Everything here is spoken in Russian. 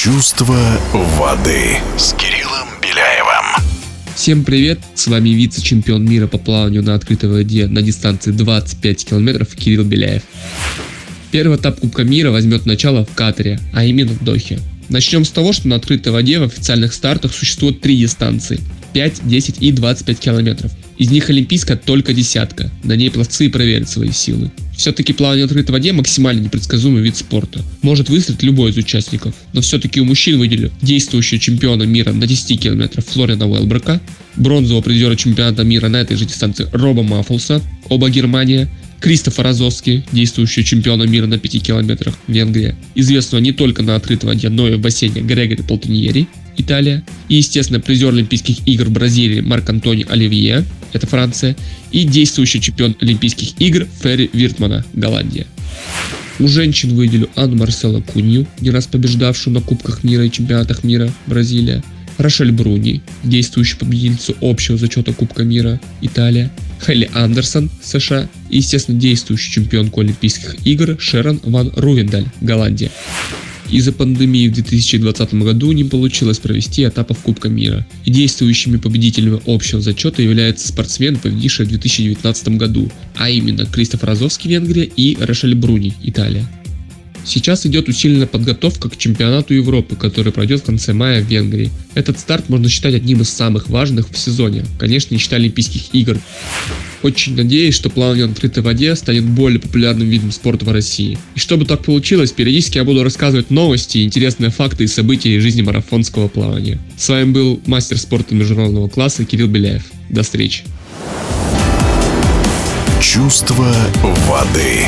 Чувство воды с Кириллом Беляевым. Всем привет, с вами вице-чемпион мира по плаванию на открытой воде на дистанции 25 километров Кирилл Беляев. Первый этап Кубка мира возьмет начало в Катаре, а именно в Дохе. Начнем с того, что на открытой воде в официальных стартах существует три дистанции. 5, 10 и 25 километров. Из них олимпийская только десятка. На ней пловцы проверят свои силы. Все-таки плавание в открытой воде максимально непредсказуемый вид спорта. Может выстрелить любой из участников. Но все-таки у мужчин выделю действующего чемпиона мира на 10 километров Флориана Уэлбрака, бронзового призера чемпионата мира на этой же дистанции Роба Маффлса, оба Германия, Кристофа Розовский, действующий чемпиона мира на 5 километрах, Венгрия, известного не только на открытой воде, но и в бассейне Грегори Полтиньери, Италия, и, естественно, призер Олимпийских игр Бразилии Марк Антони Оливье, это Франция, и действующий чемпион Олимпийских игр Ферри Виртмана, Голландия. У женщин выделю Анну Марсела Кунью, не раз побеждавшую на Кубках мира и чемпионатах мира Бразилия, Рошель Бруни, действующую победительницу общего зачета Кубка мира Италия, Хелли Андерсон, США и, естественно, действующий чемпионку Олимпийских игр Шерон Ван Рувендаль, Голландия. Из-за пандемии в 2020 году не получилось провести этапов Кубка мира, и действующими победителями общего зачета являются спортсмены, победившие в 2019 году, а именно Кристоф Розовский, Венгрия и Рошель Бруни, Италия. Сейчас идет усиленная подготовка к чемпионату Европы, который пройдет в конце мая в Венгрии. Этот старт можно считать одним из самых важных в сезоне, конечно, не считая Олимпийских игр. Очень надеюсь, что плавание на открытой воде станет более популярным видом спорта в России. И чтобы так получилось, периодически я буду рассказывать новости, интересные факты и события из жизни марафонского плавания. С вами был мастер спорта международного класса Кирилл Беляев. До встречи. Чувство воды.